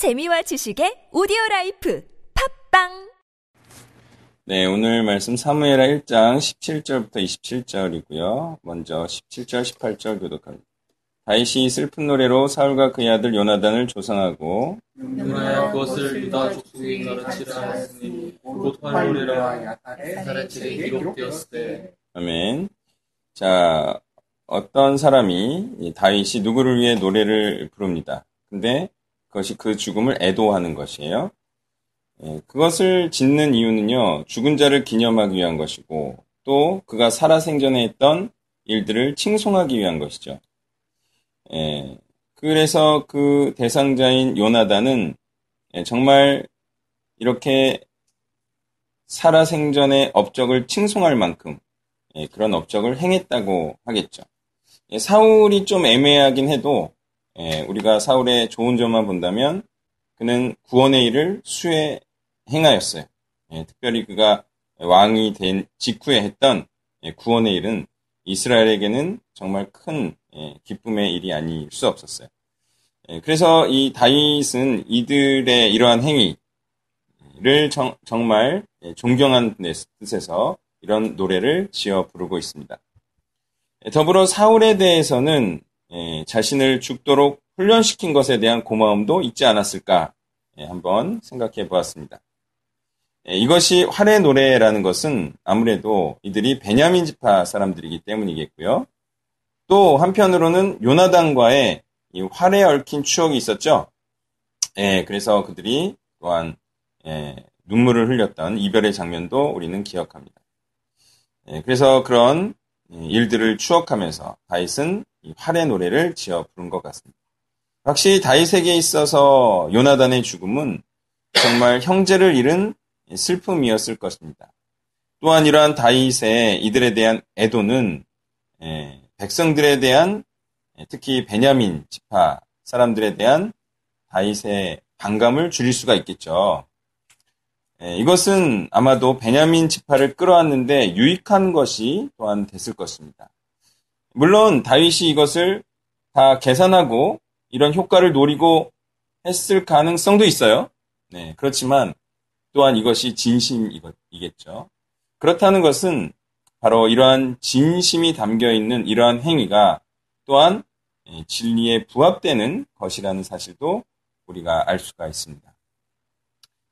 재미와 지식의 오디오 라이프 팟빵 네, 오늘 말씀 사무엘하 1장 17절부터 27절이고요. 먼저 17절, 18절 교독합니다. 다윗이 슬픈 노래로 사울과 그의 아들 요나단을 조상하고 요나야 그것을 유다 족속에게 가르치라 하였으니 곧 활노래라 야살의 책에 기록되었으되 아멘. 자, 어떤 사람이 이 다윗이 누구를 위해 노래를 부릅니다. 근데 그것이 그 죽음을 애도하는 것이에요. 예, 그것을 짓는 이유는요, 죽은 자를 기념하기 위한 것이고, 또 그가 살아생전에 했던 일들을 칭송하기 위한 것이죠. 예, 그래서 그 대상자인 요나단은 예, 정말 이렇게 살아생전의 업적을 칭송할 만큼 예, 그런 업적을 행했다고 하겠죠. 예, 사울이 좀 애매하긴 해도 예, 우리가 사울의 좋은 점만 본다면 그는 구원의 일을 수에 행하였어요. 예, 특별히 그가 왕이 된 직후에 했던 예, 구원의 일은 이스라엘에게는 정말 큰 예, 기쁨의 일이 아닐 수 없었어요. 예, 그래서 이 다윗은 이들의 이러한 행위를 정, 말 예, 존경한 뜻에서 이런 노래를 지어 부르고 있습니다. 예, 더불어 사울에 대해서는 예, 자신을 죽도록 훈련시킨 것에 대한 고마움도 있지 않았을까 예, 한번 생각해 보았습니다. 예, 이것이 활의 노래라는 것은 아무래도 이들이 베냐민 지파 사람들이기 때문이겠고요. 또 한편으로는 요나단과의 이 활에 얽힌 추억이 있었죠. 예, 그래서 그들이 또한 예, 눈물을 흘렸던 이별의 장면도 우리는 기억합니다. 예, 그래서 그런 일들을 추억하면서 다윗은 활의 노래를 지어 부른 것 같습니다. 확실히 다윗에게 있어서 요나단의 죽음은 정말 형제를 잃은 슬픔이었을 것입니다. 또한 이러한 다윗의 이들에 대한 애도는 예, 백성들에 대한 예, 특히 베냐민 지파 사람들에 대한 다윗의 반감을 줄일 수가 있겠죠. 예, 이것은 아마도 베냐민 지파를 끌어왔는데 유익한 것이 또한 됐을 것입니다. 물론 다윗이 이것을 다 계산하고 이런 효과를 노리고 했을 가능성도 있어요. 네, 그렇지만 또한 이것이 진심이겠죠. 그렇다는 것은 바로 이러한 진심이 담겨 있는 이러한 행위가 또한 예, 진리에 부합되는 것이라는 사실도 우리가 알 수가 있습니다.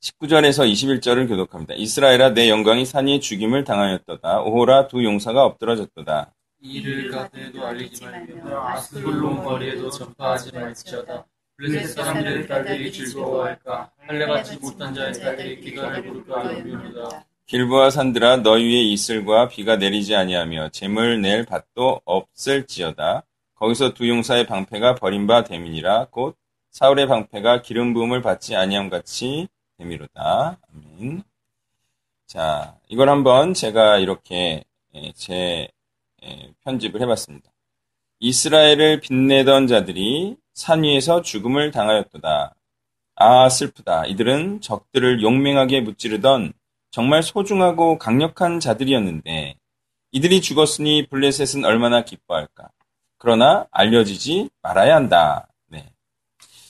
19절에서 21절을 교독합니다. 이스라엘아 내 영광이 산이 죽임을 당하였도다. 오호라 두 용사가 엎드러졌도다. 이를 가드에도 알리지 말며 아스글론 거리에도 전파하지 말지어다. 블레셋 사람들의 딸들이 즐거워할까 할례받지 못한 자의 딸들이 기간을 부를까 하려니이다. 길보아 산들아 너희 위에 이슬과 비가 내리지 아니하며 재물 낼 밭도 없을지어다. 거기서 두 용사의 방패가 버린 바 됨이니라 곧 사울의 방패가 기름 부음을 받지 아니함 같이 됨이로다. 아멘. 자, 이걸 한번 제가 이렇게 제 예, 편집을 해봤습니다. 이스라엘을 빛내던 자들이 산 위에서 죽음을 당하였도다. 아, 슬프다. 이들은 적들을 용맹하게 무찌르던 정말 소중하고 강력한 자들이었는데 이들이 죽었으니 블레셋은 얼마나 기뻐할까. 그러나 알려지지 말아야 한다. 네.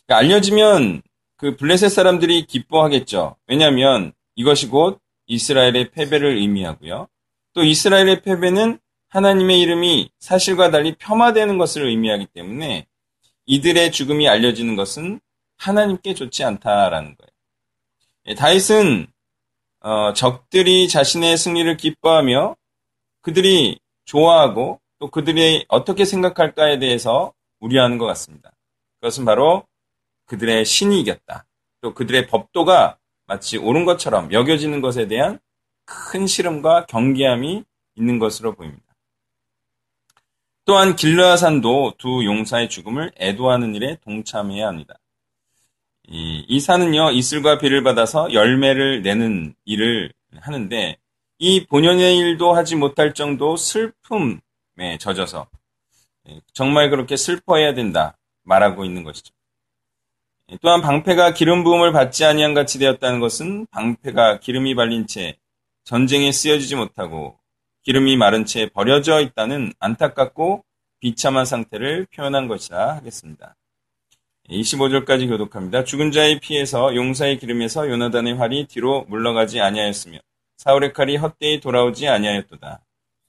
그러니까 알려지면 그 블레셋 사람들이 기뻐하겠죠. 왜냐하면 이것이 곧 이스라엘의 패배를 의미하고요. 또 이스라엘의 패배는 하나님의 이름이 사실과 달리 폄하되는 것을 의미하기 때문에 이들의 죽음이 알려지는 것은 하나님께 좋지 않다라는 거예요. 예, 다윗은 어, 적들이 자신의 승리를 기뻐하며 그들이 좋아하고 또 그들이 어떻게 생각할까에 대해서 우려하는 것 같습니다. 그것은 바로 그들의 신이 이겼다. 또 그들의 법도가 마치 옳은 것처럼 여겨지는 것에 대한 큰 시름과 경계함이 있는 것으로 보입니다. 또한 길르아산도 두 용사의 죽음을 애도하는 일에 동참해야 합니다. 이, 이 산은요, 이슬과 비를 받아서 열매를 내는 일을 하는데, 이 본연의 일도 하지 못할 정도 슬픔에 젖어서, 예, 정말 그렇게 슬퍼해야 된다, 말하고 있는 것이죠. 예, 또한 방패가 기름 부음을 받지 아니한 같이 되었다는 것은 방패가 기름이 발린 채 전쟁에 쓰여지지 못하고 기름이 마른 채 버려져 있다는 안타깝고 비참한 상태를 표현한 것이라 하겠습니다. 25절까지 교독합니다. 죽은 자의 피에서 용사의 기름에서 요나단의 활이 뒤로 물러가지 아니하였으며 사울의 칼이 헛되이 돌아오지 아니하였도다.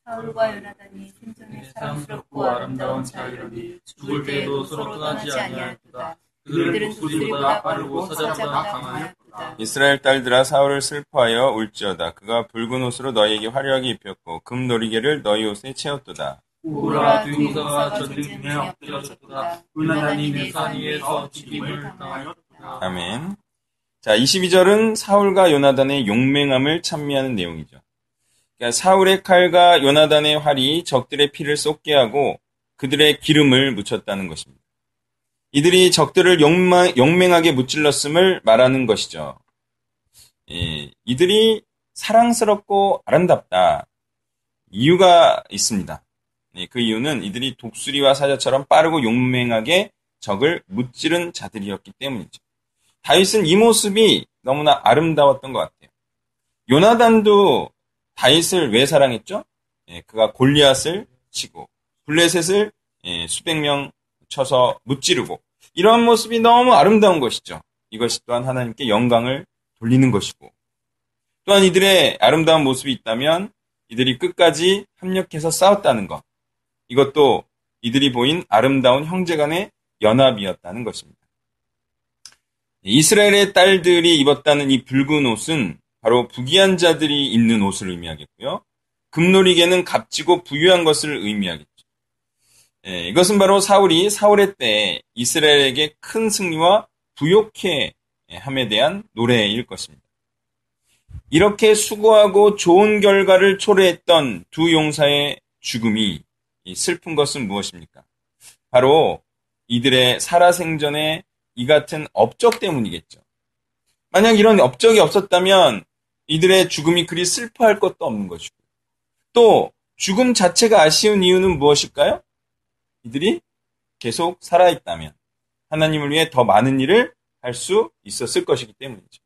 사울과 요나단이 생전에 사랑스럽고 아름다운 자이러니 죽을 때에도 서로 떠나지 아니하였도다. 그들은 독수리보다 빠르고 사자보다 강하였도다. 강하였도다. 이스라엘 딸들아 사울을 슬퍼하여 울지어다. 그가 붉은 옷으로 너희에게 화려하게 입혔고 금 놀이개를 너희 옷에 채웠도다. 오라 두용사가 전쟁 중에 엎드러졌도다. 요나단이 내산 위에서 죽임을 당하였도다. 아멘. 자, 22절은 사울과 요나단의 용맹함을 찬미하는 내용이죠. 그러니까 사울의 칼과 요나단의 활이 적들의 피를 쏟게 하고 그들의 기름을 묻혔다는 것입니다. 이들이 적들을 용맹, 용맹하게 무찔렀음을 말하는 것이죠. 예, 이들이 사랑스럽고 아름답다. 이유가 있습니다. 예, 그 이유는 이들이 독수리와 사자처럼 빠르고 용맹하게 적을 무찌른 자들이었기 때문이죠. 다윗은 이 모습이 너무나 아름다웠던 것 같아요. 요나단도 다윗을 왜 사랑했죠? 예, 그가 골리앗을 치고 블레셋을 예, 수백 명 쳐서 무찌르고 이러한 모습이 너무 아름다운 것이죠. 이것이 또한 하나님께 영광을 돌리는 것이고 또한 이들의 아름다운 모습이 있다면 이들이 끝까지 협력해서 싸웠다는 것 이것도 이들이 보인 아름다운 형제간의 연합이었다는 것입니다. 이스라엘의 딸들이 입었다는 이 붉은 옷은 바로 부귀한 자들이 입는 옷을 의미하겠고요. 금놀이개는 값지고 부유한 것을 의미하겠죠. 예, 이것은 바로 사울이 사울의 때 이스라엘에게 큰 승리와 부욕해 함에 대한 노래일 것입니다. 이렇게 수고하고 좋은 결과를 초래했던 두 용사의 죽음이 슬픈 것은 무엇입니까? 바로 이들의 살아생전에 이 같은 업적 때문이겠죠. 만약 이런 업적이 없었다면 이들의 죽음이 그리 슬퍼할 것도 없는 것이고 또 죽음 자체가 아쉬운 이유는 무엇일까요? 이들이 계속 살아있다면 하나님을 위해 더 많은 일을 할 수 있었을 것이기 때문이죠.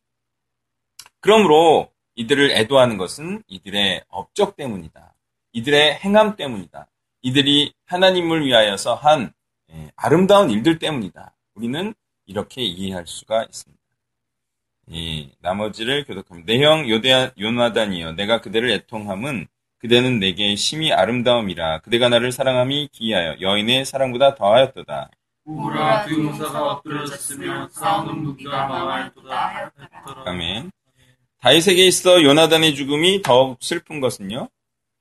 그러므로 이들을 애도하는 것은 이들의 업적 때문이다. 이들의 행함 때문이다. 이들이 하나님을 위하여서 한 예, 아름다운 일들 때문이다. 우리는 이렇게 이해할 수가 있습니다. 이 나머지를 교독합니다. 내형 요나단이여 내가 그대를 애통함은 그대는 내게 심히 아름다움이라 그대가 나를 사랑함이 기이하여 여인의 사랑보다 더하였도다. 오라 두용사가 엎드러졌으며 싸우는 무기가 망하였도다. 아멘. 다윗에게 있어 요나단의 죽음이 더욱 슬픈 것은요.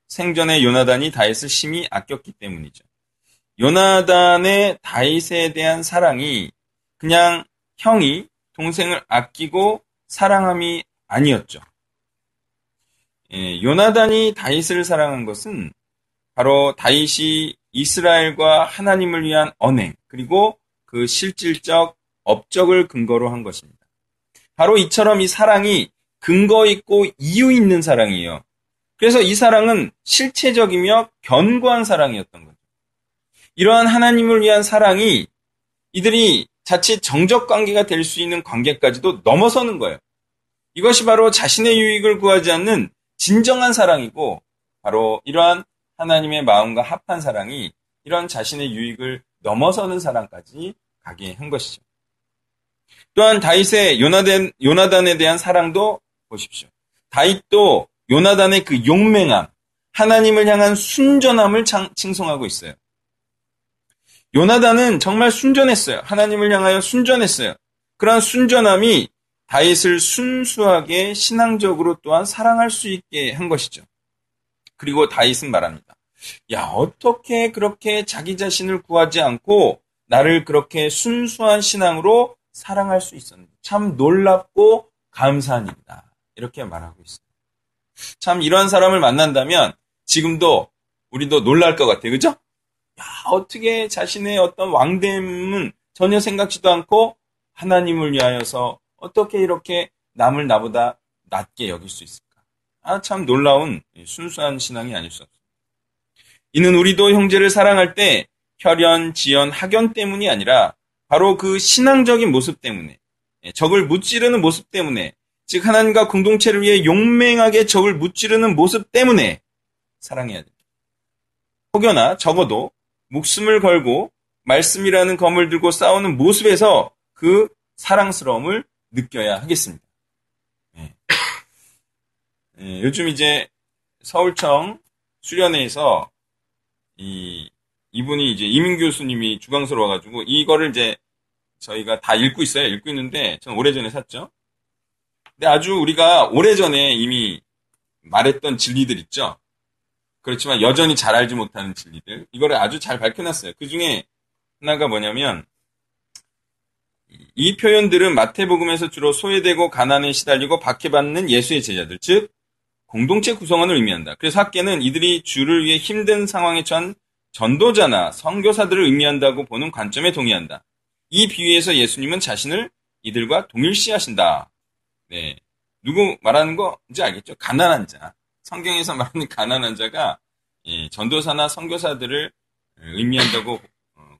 생전에 요나단이 다윗을 심히 아꼈기 때문이죠. 요나단의 다윗에 대한 사랑이 그냥 형이 동생을 아끼고 사랑함이 아니었죠. 예, 요나단이 다윗을 사랑한 것은 바로 다윗이 이스라엘과 하나님을 위한 언행 그리고 그 실질적 업적을 근거로 한 것입니다. 바로 이처럼 이 사랑이 근거 있고 이유 있는 사랑이에요. 그래서 이 사랑은 실체적이며 견고한 사랑이었던 거죠. 이러한 하나님을 위한 사랑이 이들이 자칫 정적 관계가 될 수 있는 관계까지도 넘어서는 거예요. 이것이 바로 자신의 유익을 구하지 않는 진정한 사랑이고 바로 이러한 하나님의 마음과 합한 사랑이 이런 자신의 유익을 넘어서는 사랑까지 가게 한 것이죠. 또한 다윗의 요나단, 요나단에 대한 사랑도 보십시오. 다윗도 요나단의 그 용맹함, 하나님을 향한 순전함을 칭송하고 있어요. 요나단은 정말 순전했어요. 하나님을 향하여 순전했어요. 그러한 순전함이 다윗을 순수하게 신앙적으로 또한 사랑할 수 있게 한 것이죠. 그리고 다윗은 말합니다. 야, 어떻게 그렇게 자기 자신을 구하지 않고 나를 그렇게 순수한 신앙으로 사랑할 수 있었는지 참 놀랍고 감사한 일이다. 이렇게 말하고 있어요. 참 이런 사람을 만난다면 지금도 우리도 놀랄 것 같아요. 그죠? 야, 어떻게 자신의 어떤 왕됨은 전혀 생각지도 않고 하나님을 위하여서 어떻게 이렇게 남을 나보다 낮게 여길 수 있을까? 아, 참 놀라운 순수한 신앙이 아닐 수 없습니다. 이는 우리도 형제를 사랑할 때 혈연, 지연, 학연 때문이 아니라 바로 그 신앙적인 모습 때문에 예, 적을 무찌르는 모습 때문에 즉 하나님과 공동체를 위해 용맹하게 적을 무찌르는 모습 때문에 사랑해야 됩니다. 혹여나 적어도 목숨을 걸고 말씀이라는 검을 들고 싸우는 모습에서 그 사랑스러움을 느껴야 하겠습니다. 예. 예, 요즘 이제 서울청 수련회에서 이 이분이 이제 이민 교수님이 주강서로 와가지고 이거를 이제 저희가 다 읽고 있어요. 읽고 있는데 저는 오래전에 샀죠. 근데 아주 우리가 오래전에 이미 말했던 진리들 있죠. 그렇지만 여전히 잘 알지 못하는 진리들 이거를 아주 잘 밝혀놨어요. 그 중에 하나가 뭐냐면 이 표현들은 마태복음에서 주로 소외되고 가난에 시달리고 박해받는 예수의 제자들, 즉 공동체 구성원을 의미한다. 그래서 학계는 이들이 주를 위해 힘든 상황에 처한 전도자나 선교사들을 의미한다고 보는 관점에 동의한다. 이 비유에서 예수님은 자신을 이들과 동일시하신다. 네. 누구 말하는 거인지 알겠죠? 가난한 자. 성경에서 말하는 가난한 자가 예, 전도사나 선교사들을 의미한다고 어,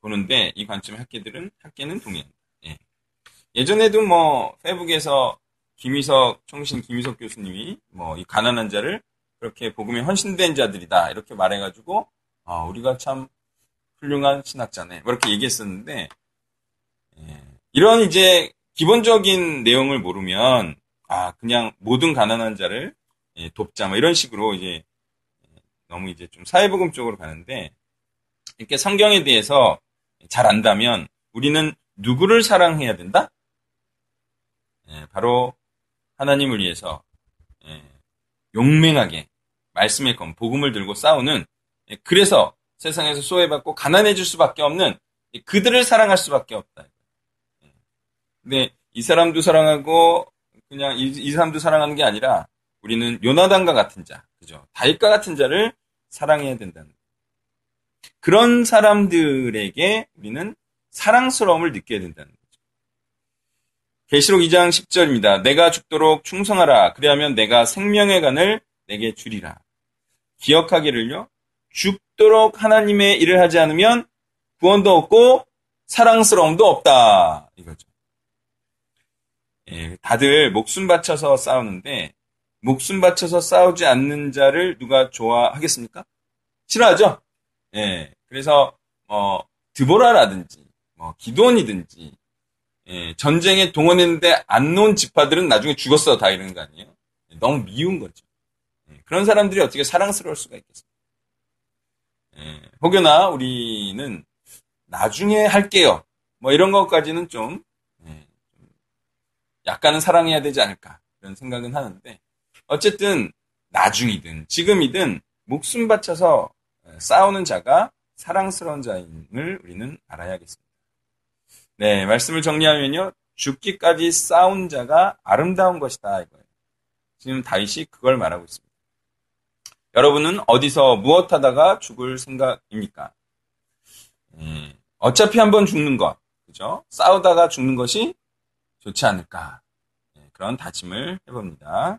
보는데 이 관점의 학계들은 학계는 동의한다. 예. 예전에도 뭐 페북에서 김희석 총신 김희석 교수님이 뭐 이 가난한 자를 그렇게 복음에 헌신된 자들이다 이렇게 말해가지고 아 우리가 참 훌륭한 신학자네 뭐 이렇게 얘기했었는데 예. 이런 이제 기본적인 내용을 모르면 아 그냥 모든 가난한 자를 예, 돕자 뭐 이런 식으로 이제 너무 이제 좀 사회복음 쪽으로 가는데 이렇게 성경에 대해서 잘 안다면 우리는 누구를 사랑해야 된다? 예, 바로 하나님을 위해서 예, 용맹하게 말씀의 검, 복음을 들고 싸우는 예, 그래서 세상에서 소외받고 가난해질 수밖에 없는 그들을 사랑할 수밖에 없다. 예. 근데 이 사람도 사랑하고 그냥 이, 이 사람도 사랑하는 게 아니라 우리는 요나단과 같은 자, 그죠? 다윗과 같은 자를 사랑해야 된다는 거예요. 그런 사람들에게 우리는 사랑스러움을 느껴야 된다는 거죠. 계시록 2장 10절입니다. 내가 죽도록 충성하라. 그리하면 내가 생명의 간을 내게 주리라. 기억하기를요. 죽도록 하나님의 일을 하지 않으면 구원도 없고 사랑스러움도 없다. 이거죠. 예, 다들 목숨 바쳐서 싸우는데 목숨 바쳐서 싸우지 않는 자를 누가 좋아하겠습니까? 싫어하죠? 예. 그래서, 뭐, 드보라라든지, 뭐, 기도원이든지, 예, 전쟁에 동원했는데 안 놓은 지파들은 나중에 죽었어. 다 이러는 거 아니에요? 너무 미운 거죠. 예, 그런 사람들이 어떻게 사랑스러울 수가 있겠습니까? 예, 혹여나 우리는 나중에 할게요. 뭐 이런 것까지는 좀, 예, 약간은 사랑해야 되지 않을까. 이런 생각은 하는데, 어쨌든 나중이든 지금이든 목숨 바쳐서 싸우는 자가 사랑스러운 자임을 우리는 알아야겠습니다. 네, 말씀을 정리하면요. 죽기까지 싸운 자가 아름다운 것이다 이거예요. 지금 다윗이 그걸 말하고 있습니다. 여러분은 어디서 무엇 하다가 죽을 생각입니까? 음, 어차피 한번 죽는 것, 그죠? 싸우다가 죽는 것이 좋지 않을까? 네, 그런 다짐을 해봅니다.